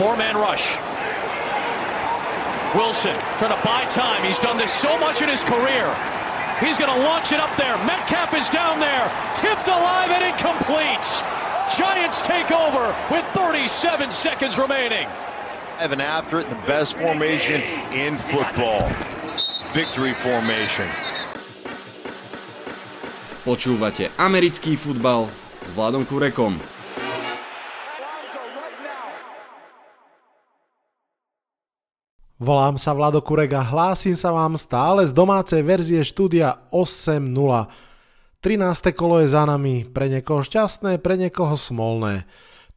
Four-man rush. Wilson trying to buy time. He's done this so much in his career. He's going to launch it up there. Metcalf is down there. Tipped alive and incomplete. Giants take over with 37 seconds remaining. Evan after it, the best formation in football. Victory formation. Počúvate americký futbal s Vladom Kurekom. Volám sa Vlado Kurek a hlásim sa vám stále z domácej verzie štúdia 8.0. 13. kolo je za nami, pre niekoho šťastné, pre niekoho smolné.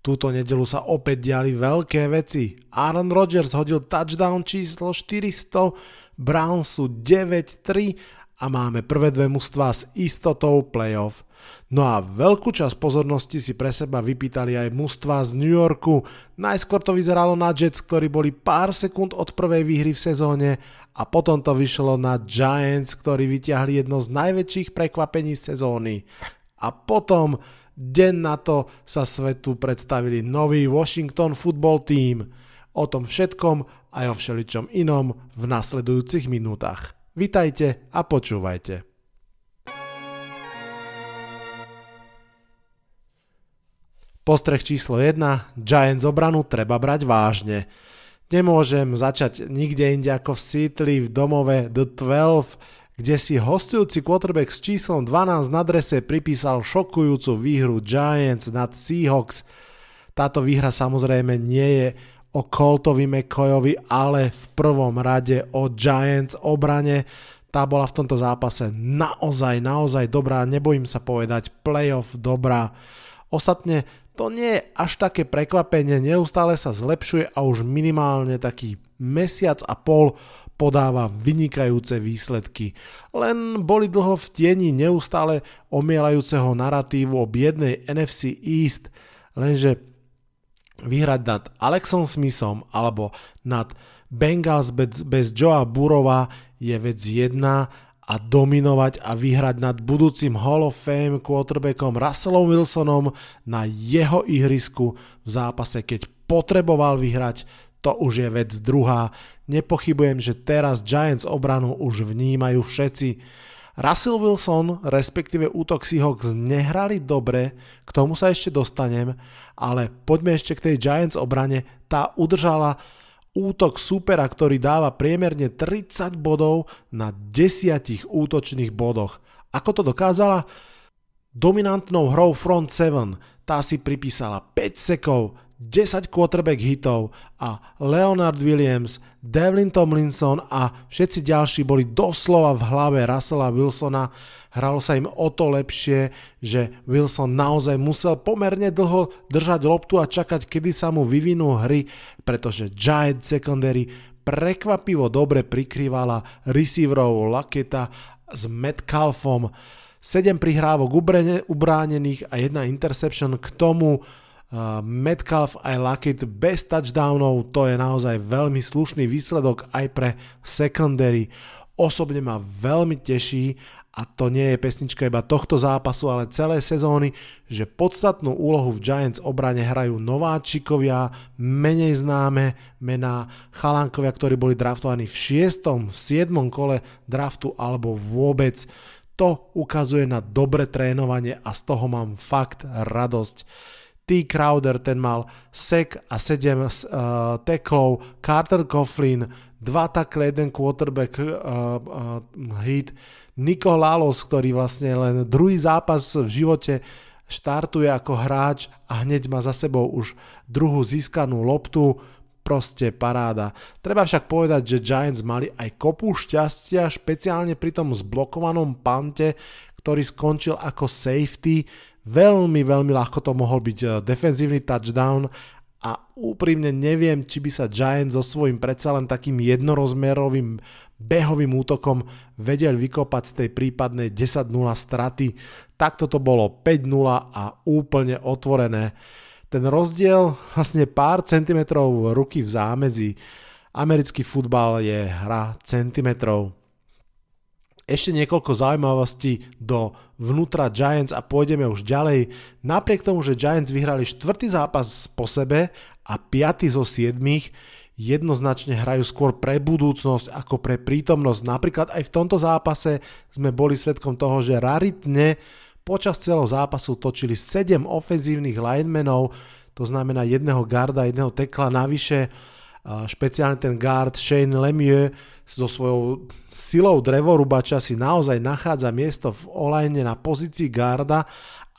Túto nedelu sa opäť diali veľké veci. Aaron Rodgers hodil touchdown číslo 400, Brownsu 9-3 a máme prvé dve mužstva s istotou playoff. No a veľkú časť pozornosti si pre seba vypýtali aj mužstva z New Yorku. Najskôr to vyzeralo na Jets, ktorí boli pár sekúnd od prvej výhry v sezóne a potom to vyšlo na Giants, ktorí vyťahli jedno z najväčších prekvapení sezóny. A potom, deň na to, sa svetu predstavili nový Washington Football Team. O tom všetkom aj o všeličom inom v nasledujúcich minútach. Vitajte a počúvajte. Postreh číslo 1. Giants obranu treba brať vážne. Nemôžem začať nikde inde ako v Seattle v domove The 12, kde si hostujúci quarterback s číslom 12 na drese pripísal šokujúcu výhru Giants nad Seahawks. Táto výhra samozrejme nie je o Coltovi McCoyovi, ale v prvom rade o Giants obrane. Tá bola v tomto zápase naozaj, naozaj dobrá, nebojím sa povedať, playoff dobrá. Ostatne to nie je až také prekvapenie, neustále sa zlepšuje a už minimálne taký mesiac a pol podáva vynikajúce výsledky. Len boli dlho v tieni neustále omielajúceho narratívu o biednej NFC East, lenže vyhrať nad Alexom Smithom alebo nad Bengals bez, bez Joea Burova je vec jedna a dominovať a vyhrať nad budúcim Hall of Fame quarterbackom Russellom Wilsonom na jeho ihrisku v zápase, keď potreboval vyhrať, to už je vec druhá. Nepochybujem, že teraz Giants obranu už vnímajú všetci. Russell Wilson, respektíve útok Seahawks nehrali dobre, k tomu sa ešte dostanem, ale poďme ešte k tej Giants obrane. Tá udržala útok supera, ktorý dáva priemerne 30 bodov na 10 útočných bodoch. Ako to dokázala? Dominantnou hrou front 7 tá si pripísala 5 sekov, 10 quarterback hitov a Leonard Williams, Devlin Tomlinson a všetci ďalší boli doslova v hlave Russella Wilsona. Hralo sa im o to lepšie, že Wilson naozaj musel pomerne dlho držať loptu a čakať, kedy sa mu vyvinú hry, pretože Giant Secondary prekvapivo dobre prikrývala receiverov Laketa s Metcalfom. 7 prihrávok ubránených a jedna interception k tomu Metcalf aj Lockett bez touchdownov, to je naozaj veľmi slušný výsledok aj pre secondary. Osobne ma veľmi teší a to nie je pesnička iba tohto zápasu, ale celé sezóny, že podstatnú úlohu v Giants obrane hrajú nováčikovia, menej známe mená, chalánkovia, ktorí boli draftovaní v 6. v 7. kole draftu alebo vôbec. To ukazuje na dobre trénovanie a z toho mám fakt radosť. T. Crowder, ten mal sek a 7 uh, teklov, Carter Coughlin, 2 takle, jeden quarterback uh, uh, hit, Niko Lalos, ktorý vlastne len druhý zápas v živote štartuje ako hráč a hneď má za sebou už druhú získanú loptu, proste paráda. Treba však povedať, že Giants mali aj kopu šťastia, špeciálne pri tom zblokovanom pante, ktorý skončil ako safety, Veľmi, veľmi ľahko to mohol byť eh, defenzívny touchdown a úprimne neviem, či by sa Giants so svojím predsa len takým jednorozmerovým behovým útokom vedel vykopať z tej prípadnej 10-0 straty. Takto to bolo 5-0 a úplne otvorené. Ten rozdiel vlastne pár centimetrov ruky v zámedzi. Americký futbal je hra centimetrov. Ešte niekoľko zaujímavostí do vnútra Giants a pôjdeme už ďalej. Napriek tomu, že Giants vyhrali štvrtý zápas po sebe a piaty zo siedmých, jednoznačne hrajú skôr pre budúcnosť ako pre prítomnosť. Napríklad aj v tomto zápase sme boli svetkom toho, že raritne počas celého zápasu točili 7 ofenzívnych linemenov, to znamená jedného garda, jedného tekla navyše, špeciálne ten guard Shane Lemieux so svojou silou drevorubača si naozaj nachádza miesto v olajne na pozícii garda,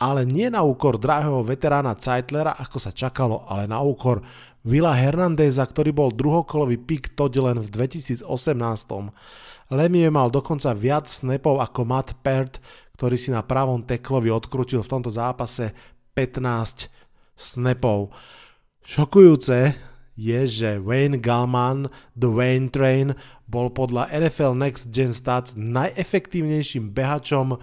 ale nie na úkor drahého veterána Zeitlera, ako sa čakalo, ale na úkor Vila Hernandeza, ktorý bol druhokolový pik toť len v 2018. Lemieux mal dokonca viac snapov ako Matt Pert, ktorý si na pravom teklovi odkrutil v tomto zápase 15 snapov. Šokujúce je, že Wayne Gallman, The Wayne Train, bol podľa NFL Next Gen Stats najefektívnejším behačom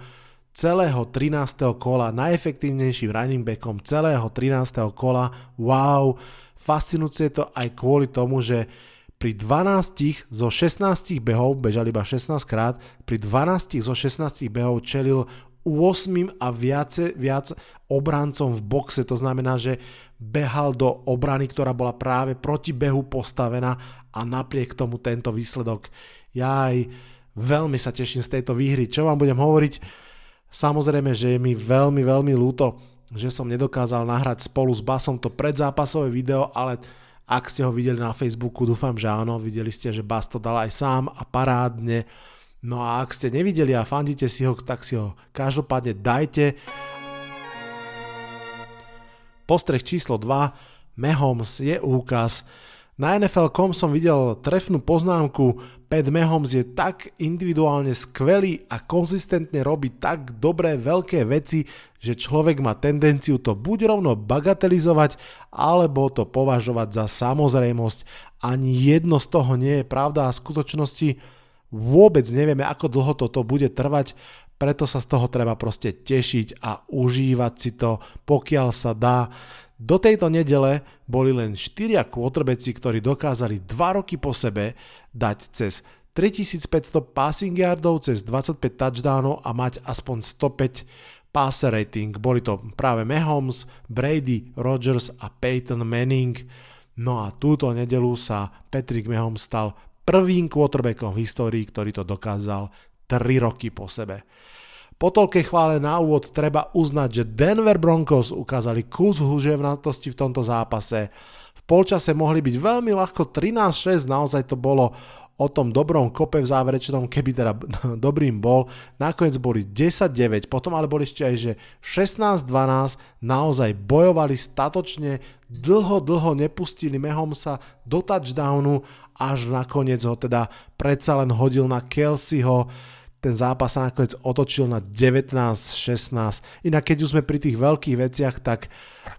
celého 13. kola, najefektívnejším running backom celého 13. kola. Wow, fascinujúce je to aj kvôli tomu, že pri 12 zo 16 behov, bežal iba 16 krát, pri 12 zo 16 behov čelil 8 a viace, viac obrancom v boxe, to znamená, že behal do obrany, ktorá bola práve proti behu postavená a napriek tomu tento výsledok. Ja aj veľmi sa teším z tejto výhry. Čo vám budem hovoriť? Samozrejme, že je mi veľmi, veľmi ľúto, že som nedokázal nahrať spolu s Basom to predzápasové video, ale ak ste ho videli na Facebooku, dúfam, že áno, videli ste, že Bas to dal aj sám a parádne. No a ak ste nevideli a fandíte si ho, tak si ho každopádne dajte. Postreh číslo 2. Mahomes je úkaz. Na NFL.com som videl trefnú poznámku Pat Mahomes je tak individuálne skvelý a konzistentne robí tak dobré veľké veci, že človek má tendenciu to buď rovno bagatelizovať, alebo to považovať za samozrejmosť. Ani jedno z toho nie je pravda a v skutočnosti Vôbec nevieme, ako dlho toto bude trvať, preto sa z toho treba proste tešiť a užívať si to, pokiaľ sa dá. Do tejto nedele boli len 4 quarterbacki, ktorí dokázali 2 roky po sebe dať cez 3500 passing yardov, cez 25 touchdownov a mať aspoň 105 passer rating. Boli to práve Mahomes, Brady, Rodgers a Peyton Manning. No a túto nedelu sa Patrick Mahomes stal prvým quarterbackom v histórii, ktorý to dokázal 3 roky po sebe. Po toľkej chvále na úvod treba uznať, že Denver Broncos ukázali kus húževnatosti v tomto zápase. V polčase mohli byť veľmi ľahko 13-6, naozaj to bolo o tom dobrom kope v záverečnom, keby teda dobrým bol. Nakoniec boli 10-9, potom ale boli ešte aj, že 16-12 naozaj bojovali statočne, dlho, dlho nepustili Mahomesa do touchdownu, až nakoniec ho teda predsa len hodil na Kelseyho. Ten zápas sa nakoniec otočil na 19-16. Inak keď už sme pri tých veľkých veciach, tak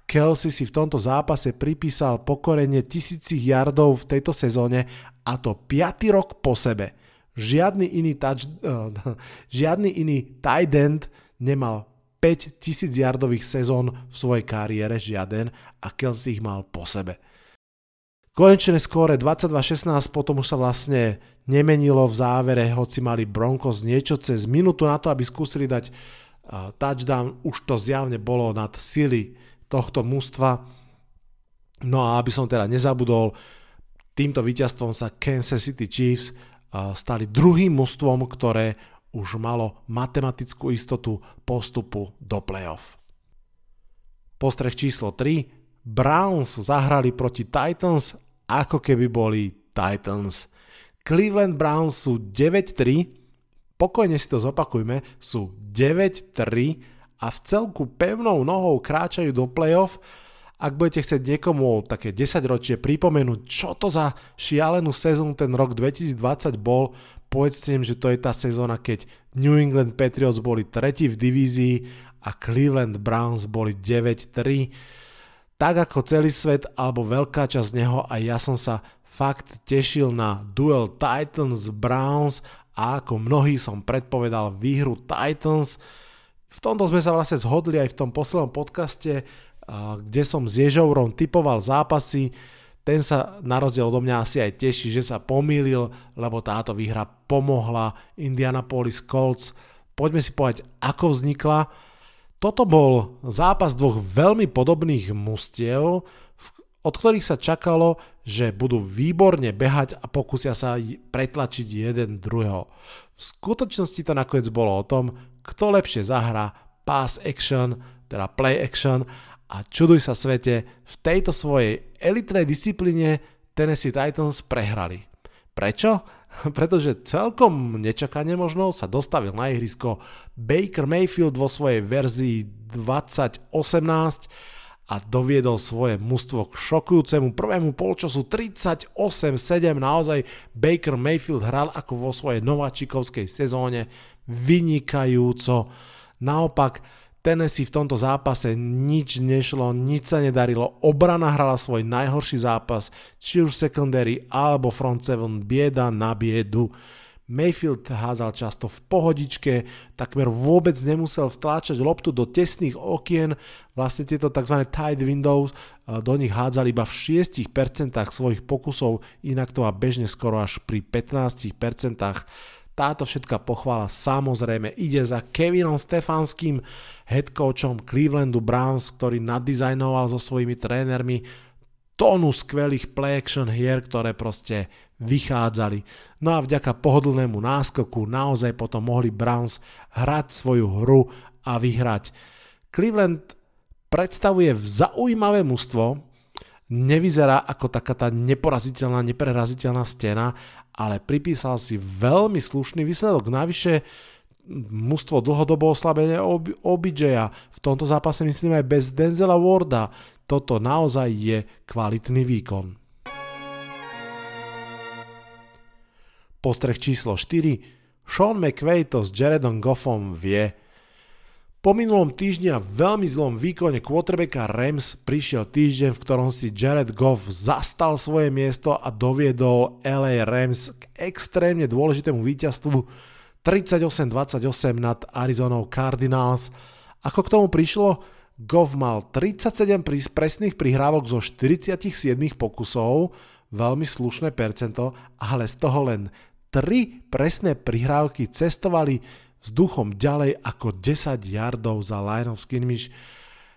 Kelsey si v tomto zápase pripísal pokorenie tisícich yardov v tejto sezóne a to 5. rok po sebe. Žiadny iný, touch, uh, žiadny iný tight end nemal 5000 yardových sezón v svojej kariére, žiaden, a Kelsey ich mal po sebe. Konečné skóre 22-16 potom už sa vlastne nemenilo v závere, hoci mali Broncos niečo cez minútu na to, aby skúsili dať uh, touchdown, už to zjavne bolo nad sily tohto mužstva. No a aby som teda nezabudol, týmto víťazstvom sa Kansas City Chiefs uh, stali druhým mužstvom, ktoré už malo matematickú istotu postupu do playoff. Postreh číslo 3. Browns zahrali proti Titans, ako keby boli Titans. Cleveland Browns sú 9-3, pokojne si to zopakujme, sú 9-3 a v celku pevnou nohou kráčajú do playoff. Ak budete chcieť niekomu také 10 ročie pripomenúť, čo to za šialenú sezónu ten rok 2020 bol, povedzte im, že to je tá sezóna, keď New England Patriots boli tretí v divízii a Cleveland Browns boli 9-3. Tak ako celý svet, alebo veľká časť neho, aj ja som sa fakt tešil na duel Titans-Browns a ako mnohí som predpovedal výhru Titans. V tomto sme sa vlastne zhodli aj v tom poslednom podcaste, kde som s Ježourom typoval zápasy. ten sa na rozdiel odo mňa asi aj teší, že sa pomýlil, lebo táto výhra pomohla Indianapolis Colts. Poďme si povedať, ako vznikla. Toto bol zápas dvoch veľmi podobných mustiev, od ktorých sa čakalo, že budú výborne behať a pokúsia sa pretlačiť jeden druhého. V skutočnosti to nakoniec bolo o tom, kto lepšie zahrá pass action, teda play action a čuduj sa svete, v tejto svojej elitnej disciplíne Tennessee Titans prehrali. Prečo? Pretože celkom nečakane možno sa dostavil na ihrisko Baker Mayfield vo svojej verzii 2018 a doviedol svoje mužstvo k šokujúcemu prvému polčasu 38-7. Naozaj Baker Mayfield hral ako vo svojej nováčikovskej sezóne vynikajúco. Naopak, Tennessee v tomto zápase nič nešlo, nič sa nedarilo. Obrana hrala svoj najhorší zápas, či už secondary alebo front seven, bieda na biedu. Mayfield házal často v pohodičke, takmer vôbec nemusel vtláčať loptu do tesných okien, vlastne tieto tzv. tight windows, do nich hádzali iba v 6% svojich pokusov, inak to má bežne skoro až pri 15%. Táto všetká pochvala samozrejme ide za Kevinom Stefanským, head coachom Clevelandu Browns, ktorý nadizajnoval so svojimi trénermi tónu skvelých play action hier, ktoré proste vychádzali. No a vďaka pohodlnému náskoku naozaj potom mohli Browns hrať svoju hru a vyhrať. Cleveland predstavuje zaujímavé mužstvo, nevyzerá ako taká tá neporaziteľná, nepreraziteľná stena ale pripísal si veľmi slušný výsledok. Navyše mužstvo dlhodobo oslabenie OBJ v tomto zápase myslím aj bez Denzela Warda. Toto naozaj je kvalitný výkon. Postreh číslo 4. Sean McVay to s Jaredom Goffom vie. Po minulom týždni a veľmi zlom výkone quarterbacka Rams prišiel týždeň, v ktorom si Jared Goff zastal svoje miesto a doviedol LA Rams k extrémne dôležitému víťazstvu 38-28 nad Arizonou Cardinals. Ako k tomu prišlo? Goff mal 37 presných prihrávok zo 47 pokusov, veľmi slušné percento, ale z toho len 3 presné prihrávky cestovali vzduchom ďalej ako 10 yardov za line of scrimmage.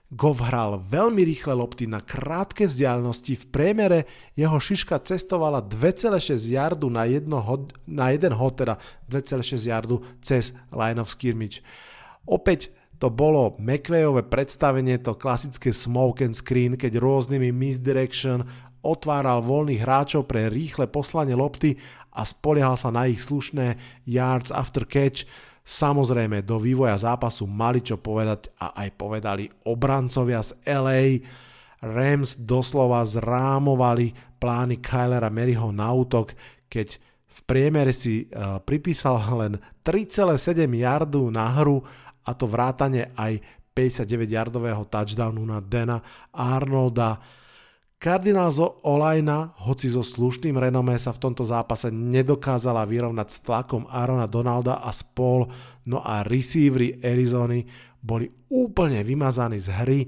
Goff hral veľmi rýchle lopty na krátke vzdialenosti, v priemere jeho šiška cestovala 2,6 yardu na, jedno hod, na jeden hod, teda 2,6 yardu cez line of scrimmage. Opäť to bolo McVayové predstavenie, to klasické smoke and screen, keď rôznymi misdirection otváral voľných hráčov pre rýchle poslanie lopty a spoliehal sa na ich slušné yards after catch. Samozrejme, do vývoja zápasu mali čo povedať a aj povedali obrancovia z LA. Rams doslova zrámovali plány Kylera Maryho na útok, keď v priemere si uh, pripísal len 3,7 yardu na hru a to vrátane aj 59 yardového touchdownu na Dana Arnolda. Cardinals Olajna, hoci so slušným renomé sa v tomto zápase nedokázala vyrovnať s tlakom Arona Donalda a spol, no a receivery Arizony boli úplne vymazaní z hry.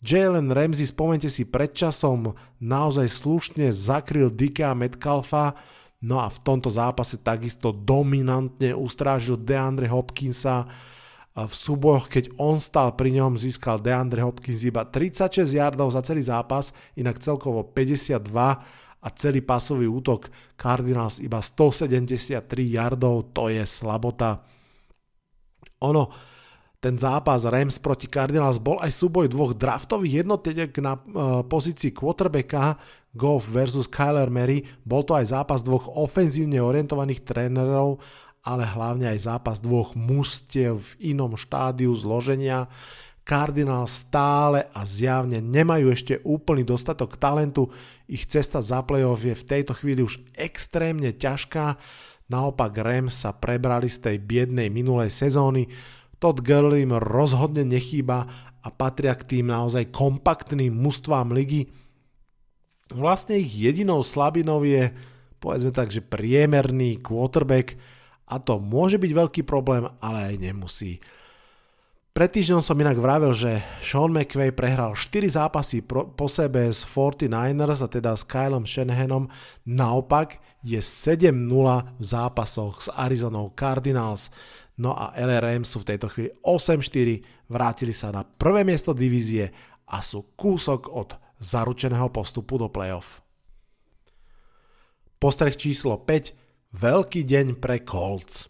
Jalen Ramsey, spomente si, predčasom naozaj slušne zakryl Dicka Metcalfa, no a v tomto zápase takisto dominantne ustrážil DeAndre Hopkinsa, v súbojoch, keď on stal pri ňom, získal DeAndre Hopkins iba 36 yardov za celý zápas, inak celkovo 52 a celý pasový útok Cardinals iba 173 yardov, to je slabota. Ono, ten zápas Rams proti Cardinals bol aj súboj dvoch draftových jednotiek na uh, pozícii quarterbacka Goff versus Kyler Mary. Bol to aj zápas dvoch ofenzívne orientovaných trénerov ale hlavne aj zápas dvoch mužstiev v inom štádiu zloženia. Cardinal stále a zjavne nemajú ešte úplný dostatok talentu, ich cesta za playoff je v tejto chvíli už extrémne ťažká, naopak Rams sa prebrali z tej biednej minulej sezóny, Todd Gurley im rozhodne nechýba a patria k tým naozaj kompaktným mužstvám ligy. Vlastne ich jedinou slabinou je, povedzme tak, že priemerný quarterback, a to môže byť veľký problém, ale aj nemusí. Pred týždňom som inak vravel, že Sean McVay prehral 4 zápasy pro, po sebe s 49ers, a teda s Kylem Shanahanom. Naopak je 7-0 v zápasoch s Arizonou Cardinals. No a LRM sú v tejto chvíli 8-4, vrátili sa na prvé miesto divízie a sú kúsok od zaručeného postupu do playoff. Postreh číslo 5. Veľký deň pre Colts.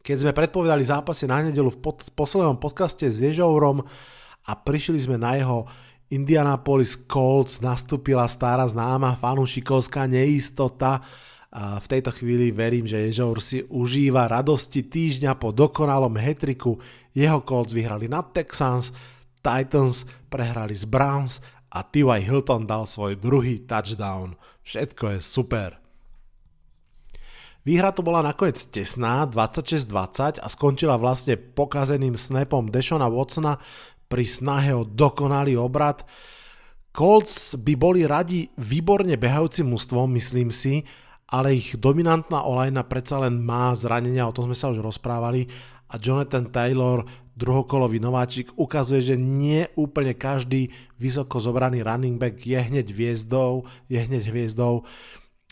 Keď sme predpovedali zápasy na nedelu v pod, poslednom podcaste s Ježourom a prišli sme na jeho Indianapolis Colts, nastúpila stará známa fanúšikovská neistota. A v tejto chvíli verím, že Ježour si užíva radosti týždňa po dokonalom hetriku. Jeho Colts vyhrali na Texans, Titans prehrali z Browns a T.Y. Hilton dal svoj druhý touchdown. Všetko je super. Výhra to bola nakoniec tesná, 26-20 a skončila vlastne pokazeným snapom Deshona Watsona pri snahe o dokonalý obrad. Colts by boli radi výborne behajúcim mústvom, myslím si, ale ich dominantná olajna predsa len má zranenia, o tom sme sa už rozprávali a Jonathan Taylor, druhokolový nováčik, ukazuje, že nie úplne každý vysoko zobraný running back je hneď hviezdou, je hneď hviezdou.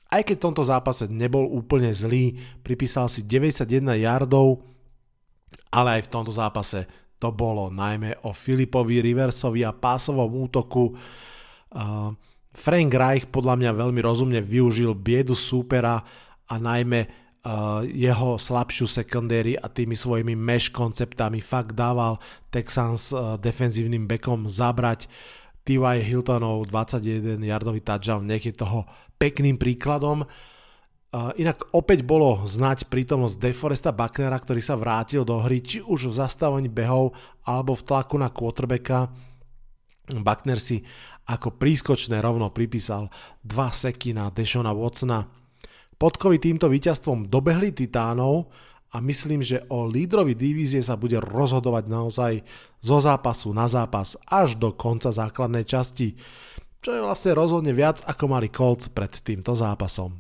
Aj keď v tomto zápase nebol úplne zlý, pripísal si 91 yardov, ale aj v tomto zápase to bolo najmä o Filipovi Riversovi a pásovom útoku. Frank Reich podľa mňa veľmi rozumne využil biedu súpera a najmä jeho slabšiu secondary a tými svojimi mesh konceptami fakt dával Texans defenzívnym bekom zabrať. T.Y. Hiltonov 21 yardový touchdown, nech je toho pekným príkladom. Inak opäť bolo znať prítomnosť Deforesta Bucknera, ktorý sa vrátil do hry, či už v zastavení behov alebo v tlaku na quarterbacka. Buckner si ako prískočné rovno pripísal dva seky na Deshona Watsona. Podkovi týmto víťazstvom dobehli Titánov a myslím, že o lídrovi divízie sa bude rozhodovať naozaj zo zápasu na zápas až do konca základnej časti čo je vlastne rozhodne viac ako mali Colts pred týmto zápasom.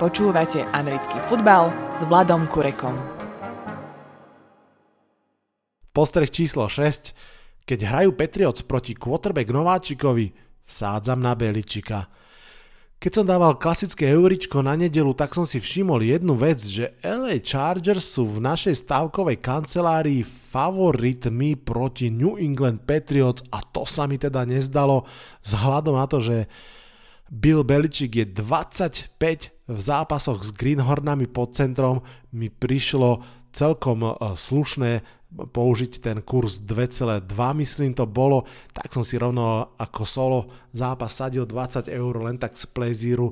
Počúvate americký futbal s Vladom Kurekom. Postreh číslo 6. Keď hrajú Patriots proti quarterback nováčikovi, vsádzam na Beličika – keď som dával klasické euričko na nedelu, tak som si všimol jednu vec, že LA Chargers sú v našej stávkovej kancelárii favoritmi proti New England Patriots a to sa mi teda nezdalo vzhľadom na to, že Bill Belichick je 25 v zápasoch s Greenhornami pod centrom, mi prišlo celkom e, slušné použiť ten kurz 2,2 myslím to bolo, tak som si rovno ako solo zápas sadil 20 eur len tak z plezíru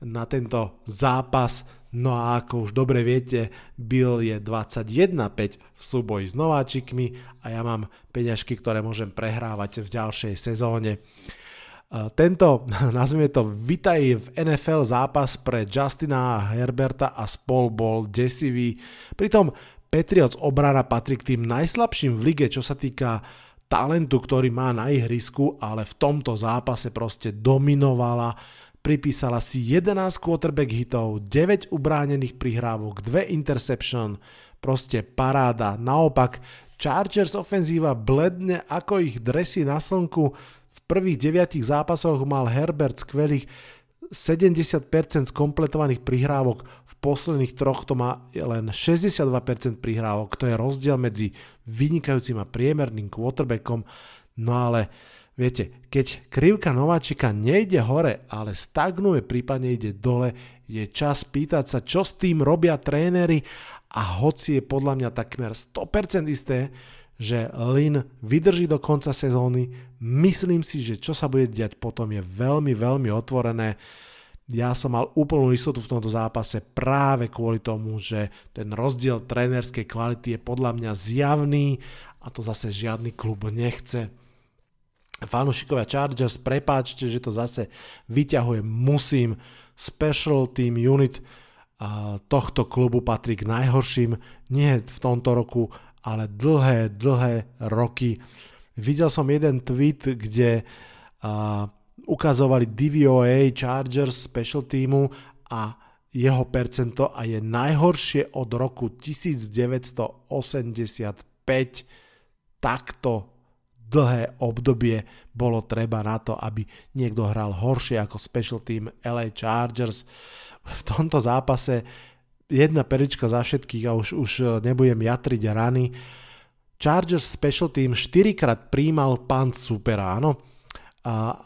na tento zápas. No a ako už dobre viete, Bill je 21,5 v súboji s nováčikmi a ja mám peňažky, ktoré môžem prehrávať v ďalšej sezóne. Tento, nazvime to, vitaj v NFL zápas pre Justina Herberta a spol bol desivý. Pritom Patriots obrana patrí k tým najslabším v lige, čo sa týka talentu, ktorý má na ihrisku, ale v tomto zápase proste dominovala, pripísala si 11 quarterback hitov, 9 ubránených prihrávok, 2 interception, proste paráda. Naopak, Chargers ofenzíva bledne ako ich dresy na slnku. V prvých 9 zápasoch mal Herbert skvelých 70% skompletovaných prihrávok, v posledných troch to má len 62% prihrávok, to je rozdiel medzi vynikajúcim a priemerným quarterbackom, no ale viete, keď krivka nováčika nejde hore, ale stagnuje, prípadne ide dole, je čas pýtať sa, čo s tým robia tréneri a hoci je podľa mňa takmer 100% isté, že Lin vydrží do konca sezóny. Myslím si, že čo sa bude diať potom je veľmi, veľmi otvorené. Ja som mal úplnú istotu v tomto zápase práve kvôli tomu, že ten rozdiel trénerskej kvality je podľa mňa zjavný a to zase žiadny klub nechce. Fanúšikovia Chargers, prepáčte, že to zase vyťahujem, musím. Special Team Unit tohto klubu patrí k najhorším, nie v tomto roku, ale dlhé, dlhé roky. Videl som jeden tweet, kde uh, ukazovali DVOA Chargers special teamu a jeho percento a je najhoršie od roku 1985. Takto dlhé obdobie bolo treba na to, aby niekto hral horšie ako special team LA Chargers. V tomto zápase jedna perička za všetkých a už, už nebudem jatriť rany. Chargers special team 4 krát príjmal punt supera, áno. A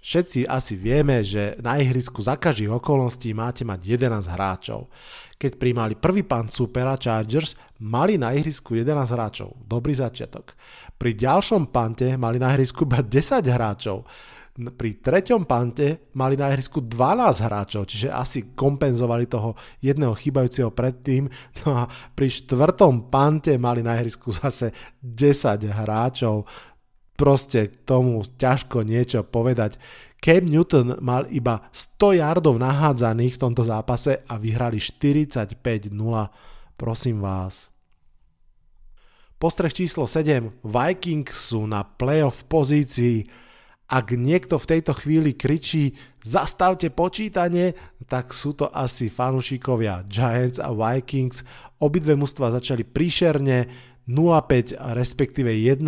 Všetci asi vieme, že na ihrisku za každých okolností máte mať 11 hráčov. Keď príjmali prvý pán supera Chargers, mali na ihrisku 11 hráčov. Dobrý začiatok. Pri ďalšom pante mali na ihrisku iba 10 hráčov. Pri treťom pante mali na ihrisku 12 hráčov, čiže asi kompenzovali toho jedného chýbajúceho predtým. No a pri štvrtom pante mali na ihrisku zase 10 hráčov proste k tomu ťažko niečo povedať. Cam Newton mal iba 100 yardov nahádzaných v tomto zápase a vyhrali 45-0. Prosím vás. Postreh číslo 7. Vikings sú na playoff pozícii. Ak niekto v tejto chvíli kričí zastavte počítanie, tak sú to asi fanúšikovia Giants a Vikings. Obidve mužstva začali príšerne, 0-5 respektíve 1-5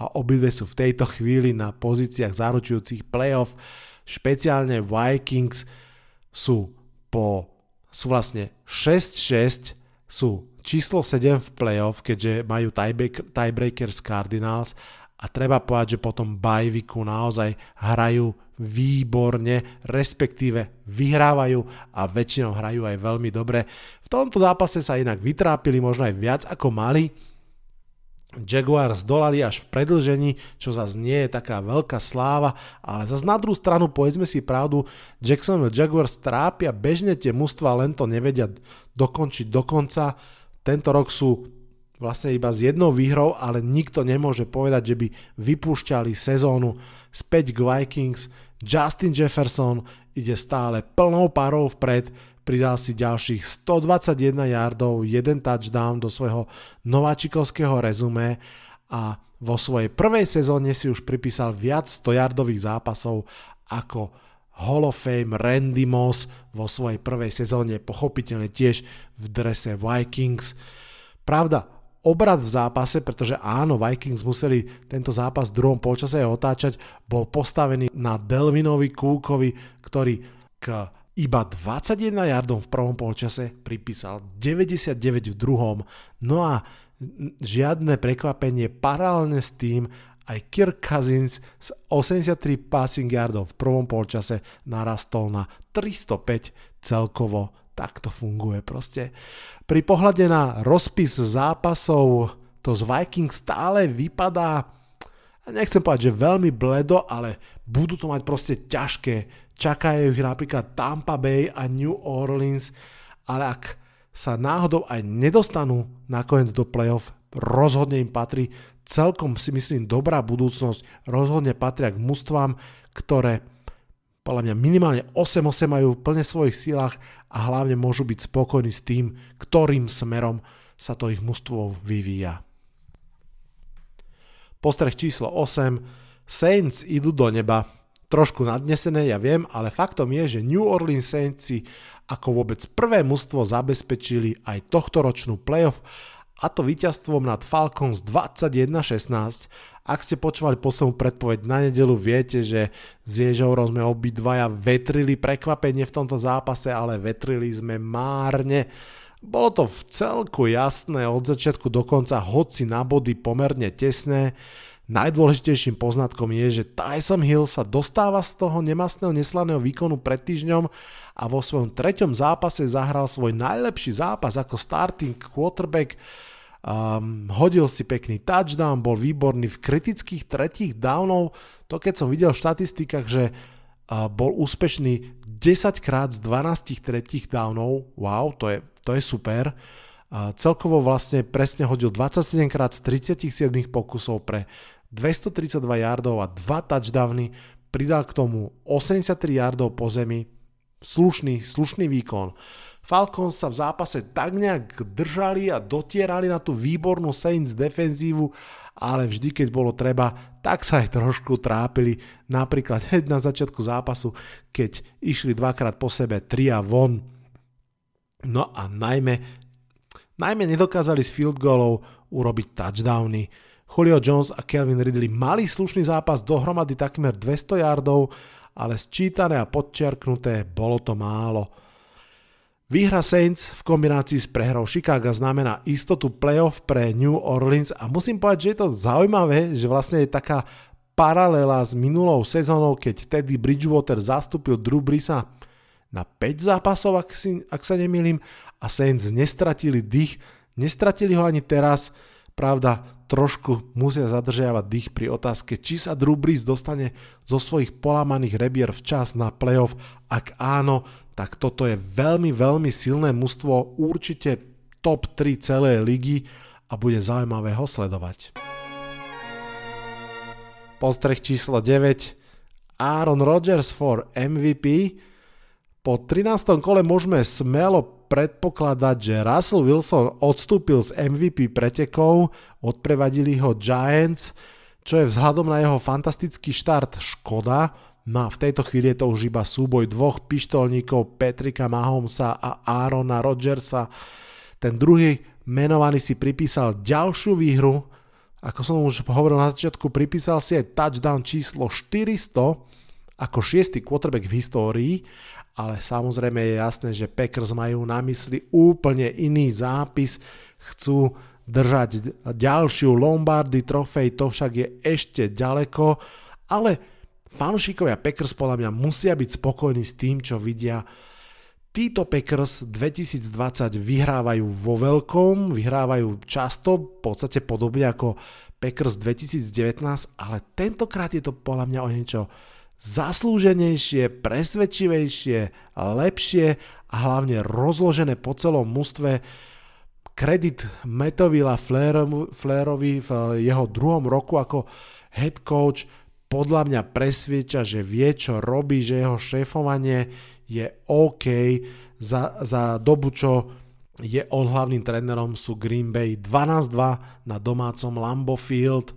a obidve sú v tejto chvíli na pozíciách zaručujúcich playoff. Špeciálne Vikings sú po sú vlastne 6-6, sú číslo 7 v playoff, keďže majú tiebreaker z Cardinals a treba povedať, že potom bajviku naozaj hrajú výborne, respektíve vyhrávajú a väčšinou hrajú aj veľmi dobre. V tomto zápase sa inak vytrápili možno aj viac ako mali, Jaguars dolali až v predlžení, čo zase nie je taká veľká sláva, ale zase na druhú stranu, povedzme si pravdu, Jacksonville Jaguars trápia bežne tie mužstva, len to nevedia dokončiť do konca. Tento rok sú vlastne iba s jednou výhrou, ale nikto nemôže povedať, že by vypúšťali sezónu späť k Vikings. Justin Jefferson ide stále plnou parou vpred, pridal si ďalších 121 yardov, jeden touchdown do svojho nováčikovského rezume a vo svojej prvej sezóne si už pripísal viac 100 yardových zápasov ako Hall of Fame Randy Moss vo svojej prvej sezóne, pochopiteľne tiež v drese Vikings. Pravda, obrad v zápase, pretože áno, Vikings museli tento zápas v druhom polčase otáčať, bol postavený na Delvinovi Kúkovi, ktorý k iba 21 yardom v prvom polčase pripísal 99 v druhom, no a žiadne prekvapenie paralelne s tým aj Kirk Cousins z 83 passing yardov v prvom polčase narastol na 305 celkovo. Tak to funguje proste. Pri pohľade na rozpis zápasov to z Vikings stále vypadá nechcem povedať, že veľmi bledo, ale budú to mať proste ťažké Čakajú ich napríklad Tampa Bay a New Orleans, ale ak sa náhodou aj nedostanú nakoniec do playoff, rozhodne im patrí celkom si myslím dobrá budúcnosť, rozhodne patria k mústvám, ktoré podľa mňa minimálne 8-8 majú plne v svojich sílach a hlavne môžu byť spokojní s tým, ktorým smerom sa to ich mústvo vyvíja. Postreh číslo 8. Saints idú do neba trošku nadnesené, ja viem, ale faktom je, že New Orleans Saints si ako vôbec prvé mužstvo zabezpečili aj tohtoročnú playoff a to víťazstvom nad Falcons 21-16. Ak ste počúvali poslednú predpoveď na nedelu, viete, že s Ježourom sme obidvaja vetrili prekvapenie v tomto zápase, ale vetrili sme márne. Bolo to v celku jasné od začiatku do konca, hoci na body pomerne tesné. Najdôležitejším poznatkom je, že Tyson Hill sa dostáva z toho nemastného neslaného výkonu pred týždňom a vo svojom treťom zápase zahral svoj najlepší zápas ako starting quarterback. Um, hodil si pekný touchdown, bol výborný v kritických tretích downov. To keď som videl v štatistikách, že uh, bol úspešný 10 krát z 12 tretích downov, wow, to je, to je super. Uh, celkovo vlastne presne hodil 27 krát z 37 pokusov pre 232 yardov a 2 touchdowny, pridal k tomu 83 yardov po zemi, slušný, slušný výkon. Falcons sa v zápase tak nejak držali a dotierali na tú výbornú Saints defenzívu, ale vždy, keď bolo treba, tak sa aj trošku trápili. Napríklad hneď na začiatku zápasu, keď išli dvakrát po sebe 3 a von. No a najmä, najmä nedokázali z field goalov urobiť touchdowny. Julio Jones a Kelvin Ridley mali slušný zápas dohromady takmer 200 yardov, ale sčítané a podčiarknuté bolo to málo. Výhra Saints v kombinácii s prehrou Chicago znamená istotu playoff pre New Orleans a musím povedať, že je to zaujímavé, že vlastne je taká paralela s minulou sezónou, keď Teddy Bridgewater zastúpil Drew Brisa na 5 zápasov, ak, si, ak sa nemýlim, a Saints nestratili dých, nestratili ho ani teraz, pravda, trošku musia zadržiavať dých pri otázke, či sa Drew Brees dostane zo svojich polamaných rebier včas na playoff, ak áno, tak toto je veľmi, veľmi silné mužstvo, určite top 3 celej ligy a bude zaujímavé ho sledovať. Postreh číslo 9. Aaron Rodgers for MVP. Po 13. kole môžeme smelo predpokladať, že Russell Wilson odstúpil z MVP pretekov, odprevadili ho Giants, čo je vzhľadom na jeho fantastický štart škoda, No a v tejto chvíli je to už iba súboj dvoch pištolníkov Petrika Mahomesa a Aarona Rodgersa. Ten druhý menovaný si pripísal ďalšiu výhru, ako som už hovoril na začiatku, pripísal si aj touchdown číslo 400 ako šiestý quarterback v histórii, ale samozrejme je jasné, že Packers majú na mysli úplne iný zápis, chcú držať ďalšiu Lombardy trofej, to však je ešte ďaleko, ale fanúšikovia Packers podľa mňa musia byť spokojní s tým, čo vidia. Títo Packers 2020 vyhrávajú vo veľkom, vyhrávajú často, v podstate podobne ako Packers 2019, ale tentokrát je to podľa mňa o niečo zaslúženejšie, presvedčivejšie, lepšie a hlavne rozložené po celom mústve. Kredit Metovila Flairovi v jeho druhom roku ako head coach podľa mňa presvieča, že vie, čo robí, že jeho šéfovanie je OK. Za, za dobu, čo je on hlavným trénerom, sú Green Bay 12-2 na domácom Lambo Field.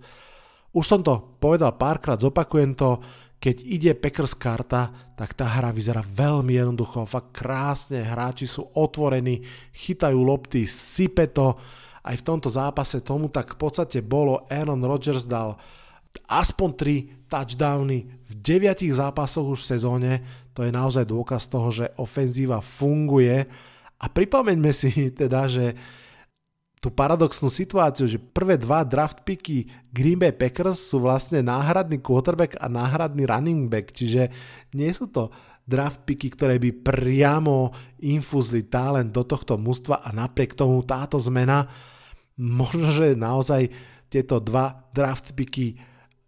Už som to povedal párkrát, zopakujem to, keď ide Packers karta, tak tá hra vyzerá veľmi jednoducho, fakt krásne, hráči sú otvorení, chytajú lopty, sype to, aj v tomto zápase tomu tak v podstate bolo, Aaron Rodgers dal aspoň 3 touchdowny v 9 zápasoch už v sezóne, to je naozaj dôkaz toho, že ofenzíva funguje. A pripomeňme si teda, že tú paradoxnú situáciu, že prvé dva draft picky Green Bay Packers sú vlastne náhradný quarterback a náhradný running back, čiže nie sú to draft picky, ktoré by priamo infúzli talent do tohto mužstva a napriek tomu táto zmena. Možno, že naozaj tieto dva draft picky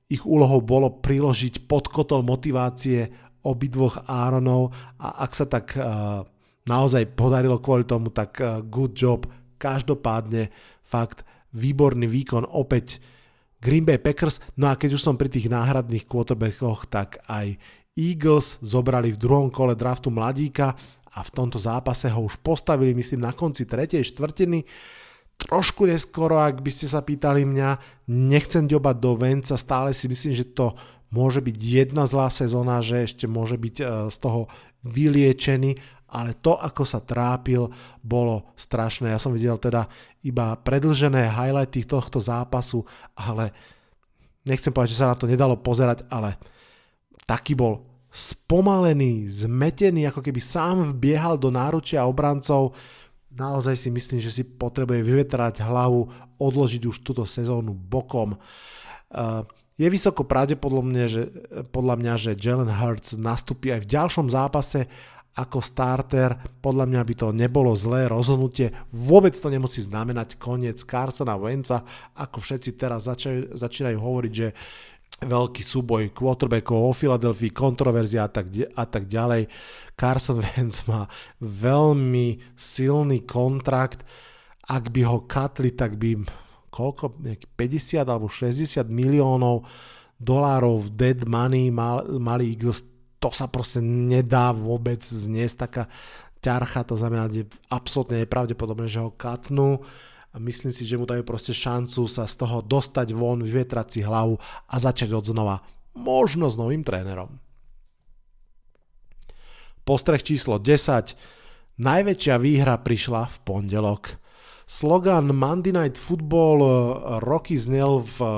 ich úlohou bolo priložiť pod kotol motivácie obidvoch Áronov a ak sa tak uh, naozaj podarilo kvôli tomu, tak uh, good job. Každopádne fakt výborný výkon opäť Green Bay Packers. No a keď už som pri tých náhradných quarterbackoch, tak aj Eagles zobrali v druhom kole draftu mladíka a v tomto zápase ho už postavili, myslím, na konci tretej štvrtiny trošku neskoro, ak by ste sa pýtali mňa, nechcem ďobať do venca, stále si myslím, že to môže byť jedna zlá sezóna, že ešte môže byť e, z toho vyliečený, ale to, ako sa trápil, bolo strašné. Ja som videl teda iba predlžené highlighty tohto zápasu, ale nechcem povedať, že sa na to nedalo pozerať, ale taký bol spomalený, zmetený, ako keby sám vbiehal do náručia obrancov, naozaj si myslím, že si potrebuje vyvetrať hlavu, odložiť už túto sezónu bokom. Uh, je vysoko pravdepodobne, že, podľa mňa, že Jalen Hurts nastúpi aj v ďalšom zápase ako starter. Podľa mňa by to nebolo zlé rozhodnutie. Vôbec to nemusí znamenať koniec Carsona Wenca, ako všetci teraz začajú, začínajú hovoriť, že veľký súboj quarterbackov o Filadelfii, kontroverzia a tak, a tak ďalej. Carson Wentz má veľmi silný kontrakt, ak by ho katli, tak by koľko, 50 alebo 60 miliónov dolárov dead money mal, mali Eagles, to sa proste nedá vôbec zniesť. Taká ťarcha, to znamená, že absolútne nepravdepodobné, že ho katnú. a myslím si, že mu dajú proste šancu sa z toho dostať von, vyvetrať si hlavu a začať od znova. Možno s novým trénerom. Postreh číslo 10. Najväčšia výhra prišla v pondelok. Slogan Monday Night Football eh, roky znel v eh,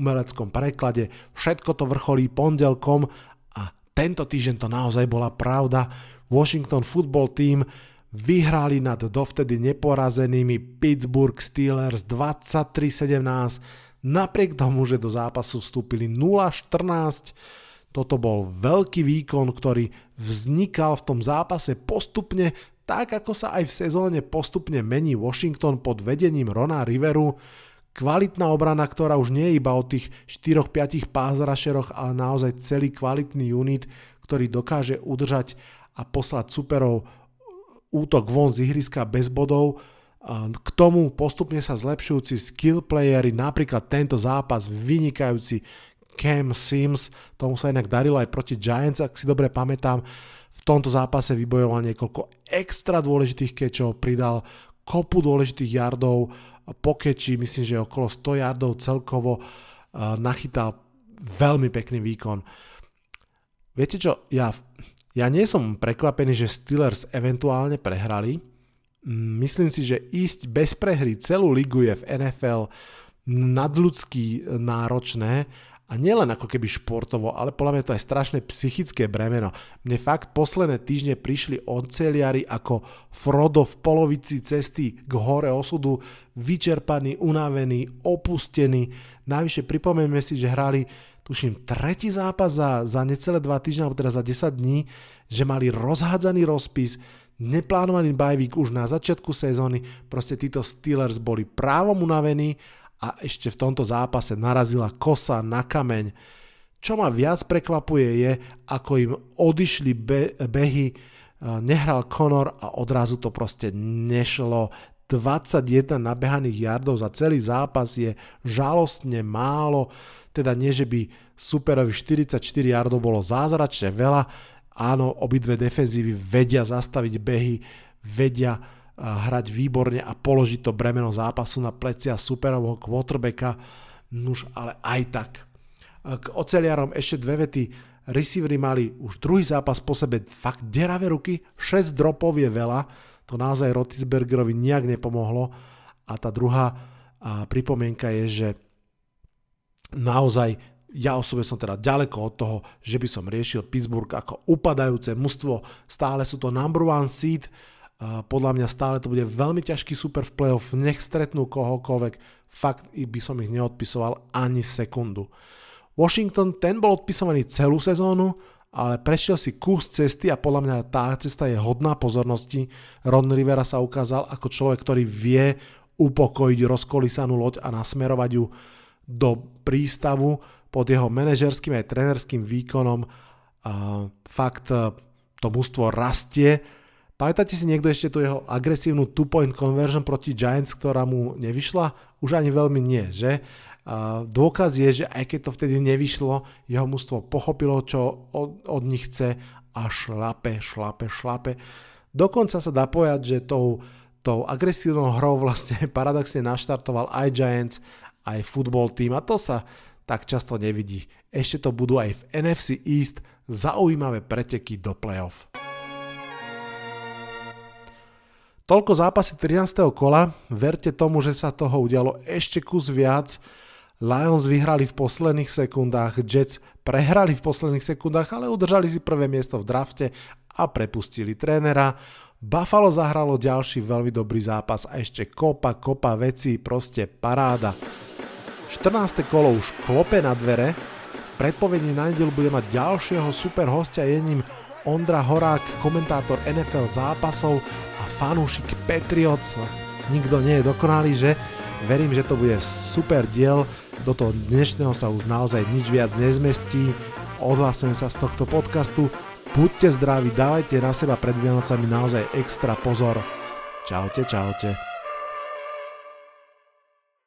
umeleckom preklade Všetko to vrcholí pondelkom a tento týždeň to naozaj bola pravda. Washington Football Team vyhrali nad dovtedy neporazenými Pittsburgh Steelers 23-17 napriek tomu, že do zápasu vstúpili 0-14. Toto bol veľký výkon, ktorý vznikal v tom zápase postupne tak ako sa aj v sezóne postupne mení Washington pod vedením Rona Riveru, kvalitná obrana, ktorá už nie je iba o tých 4-5 pázrašeroch, ale naozaj celý kvalitný unit, ktorý dokáže udržať a poslať superov útok von z ihriska bez bodov. K tomu postupne sa zlepšujúci skill playery, napríklad tento zápas vynikajúci Cam Sims, tomu sa inak darilo aj proti Giants, ak si dobre pamätám, v tomto zápase vybojoval niekoľko extra dôležitých kečov, pridal kopu dôležitých yardov, po keči myslím, že okolo 100 yardov celkovo nachytal veľmi pekný výkon. Viete čo, ja, ja nie som prekvapený, že Steelers eventuálne prehrali. Myslím si, že ísť bez prehry celú ligu je v NFL nadľudsky náročné a nielen ako keby športovo, ale podľa mňa to je strašné psychické bremeno. Mne fakt posledné týždne prišli oceliari ako Frodo v polovici cesty k hore osudu, vyčerpaní, unavení, opustení. Najvyššie pripomeňme si, že hrali tuším tretí zápas za, za necelé dva týždne, alebo teda za 10 dní, že mali rozhádzaný rozpis, neplánovaný bajvík už na začiatku sezóny, proste títo Steelers boli právom unavení a ešte v tomto zápase narazila kosa na kameň. Čo ma viac prekvapuje je, ako im odišli be- behy, nehral Conor a odrazu to proste nešlo. 21 nabehaných yardov za celý zápas je žalostne málo, teda nie, že by superovi 44 yardov bolo zázračne veľa, áno, obidve defenzívy vedia zastaviť behy, vedia hrať výborne a položiť to bremeno zápasu na plecia superového quarterbacka. Nuž, ale aj tak. K oceliarom ešte dve vety. Receivery mali už druhý zápas po sebe fakt deravé ruky, 6 dropov je veľa, to naozaj Rotisbergerovi nijak nepomohlo. A tá druhá a pripomienka je, že naozaj ja osobne som teda ďaleko od toho, že by som riešil Pittsburgh ako upadajúce mužstvo. Stále sú to number one seed, podľa mňa stále to bude veľmi ťažký super v playoff, nech stretnú kohokoľvek, fakt by som ich neodpisoval ani sekundu. Washington, ten bol odpisovaný celú sezónu, ale prešiel si kus cesty a podľa mňa tá cesta je hodná pozornosti. Ron Rivera sa ukázal ako človek, ktorý vie upokojiť rozkolisanú loď a nasmerovať ju do prístavu pod jeho manažerským aj trenerským výkonom. Fakt to mužstvo rastie Pamätáte si niekto ešte tú jeho agresívnu two-point conversion proti Giants, ktorá mu nevyšla? Už ani veľmi nie, že? Dôkaz je, že aj keď to vtedy nevyšlo, jeho mužstvo pochopilo, čo od, od nich chce a šlape, šlape, šlape. Dokonca sa dá povedať, že tou, tou agresívnou hrou vlastne paradoxne naštartoval aj Giants, aj football team a to sa tak často nevidí. Ešte to budú aj v NFC East zaujímavé preteky do playoff. Toľko zápasy 13. kola, verte tomu, že sa toho udialo ešte kus viac. Lions vyhrali v posledných sekundách, Jets prehrali v posledných sekundách, ale udržali si prvé miesto v drafte a prepustili trénera. Buffalo zahralo ďalší veľmi dobrý zápas a ešte kopa, kopa veci, proste paráda. 14. kolo už klope na dvere, v predpovedi na nedelu bude mať ďalšieho super hostia, je ním Ondra Horák, komentátor NFL zápasov fanúšik Patriots, no, nikto nie je dokonalý, že? Verím, že to bude super diel, do toho dnešného sa už naozaj nič viac nezmestí, odhlasujem sa z tohto podcastu, buďte zdraví, dávajte na seba pred Vianocami naozaj extra pozor. Čaute, čaute.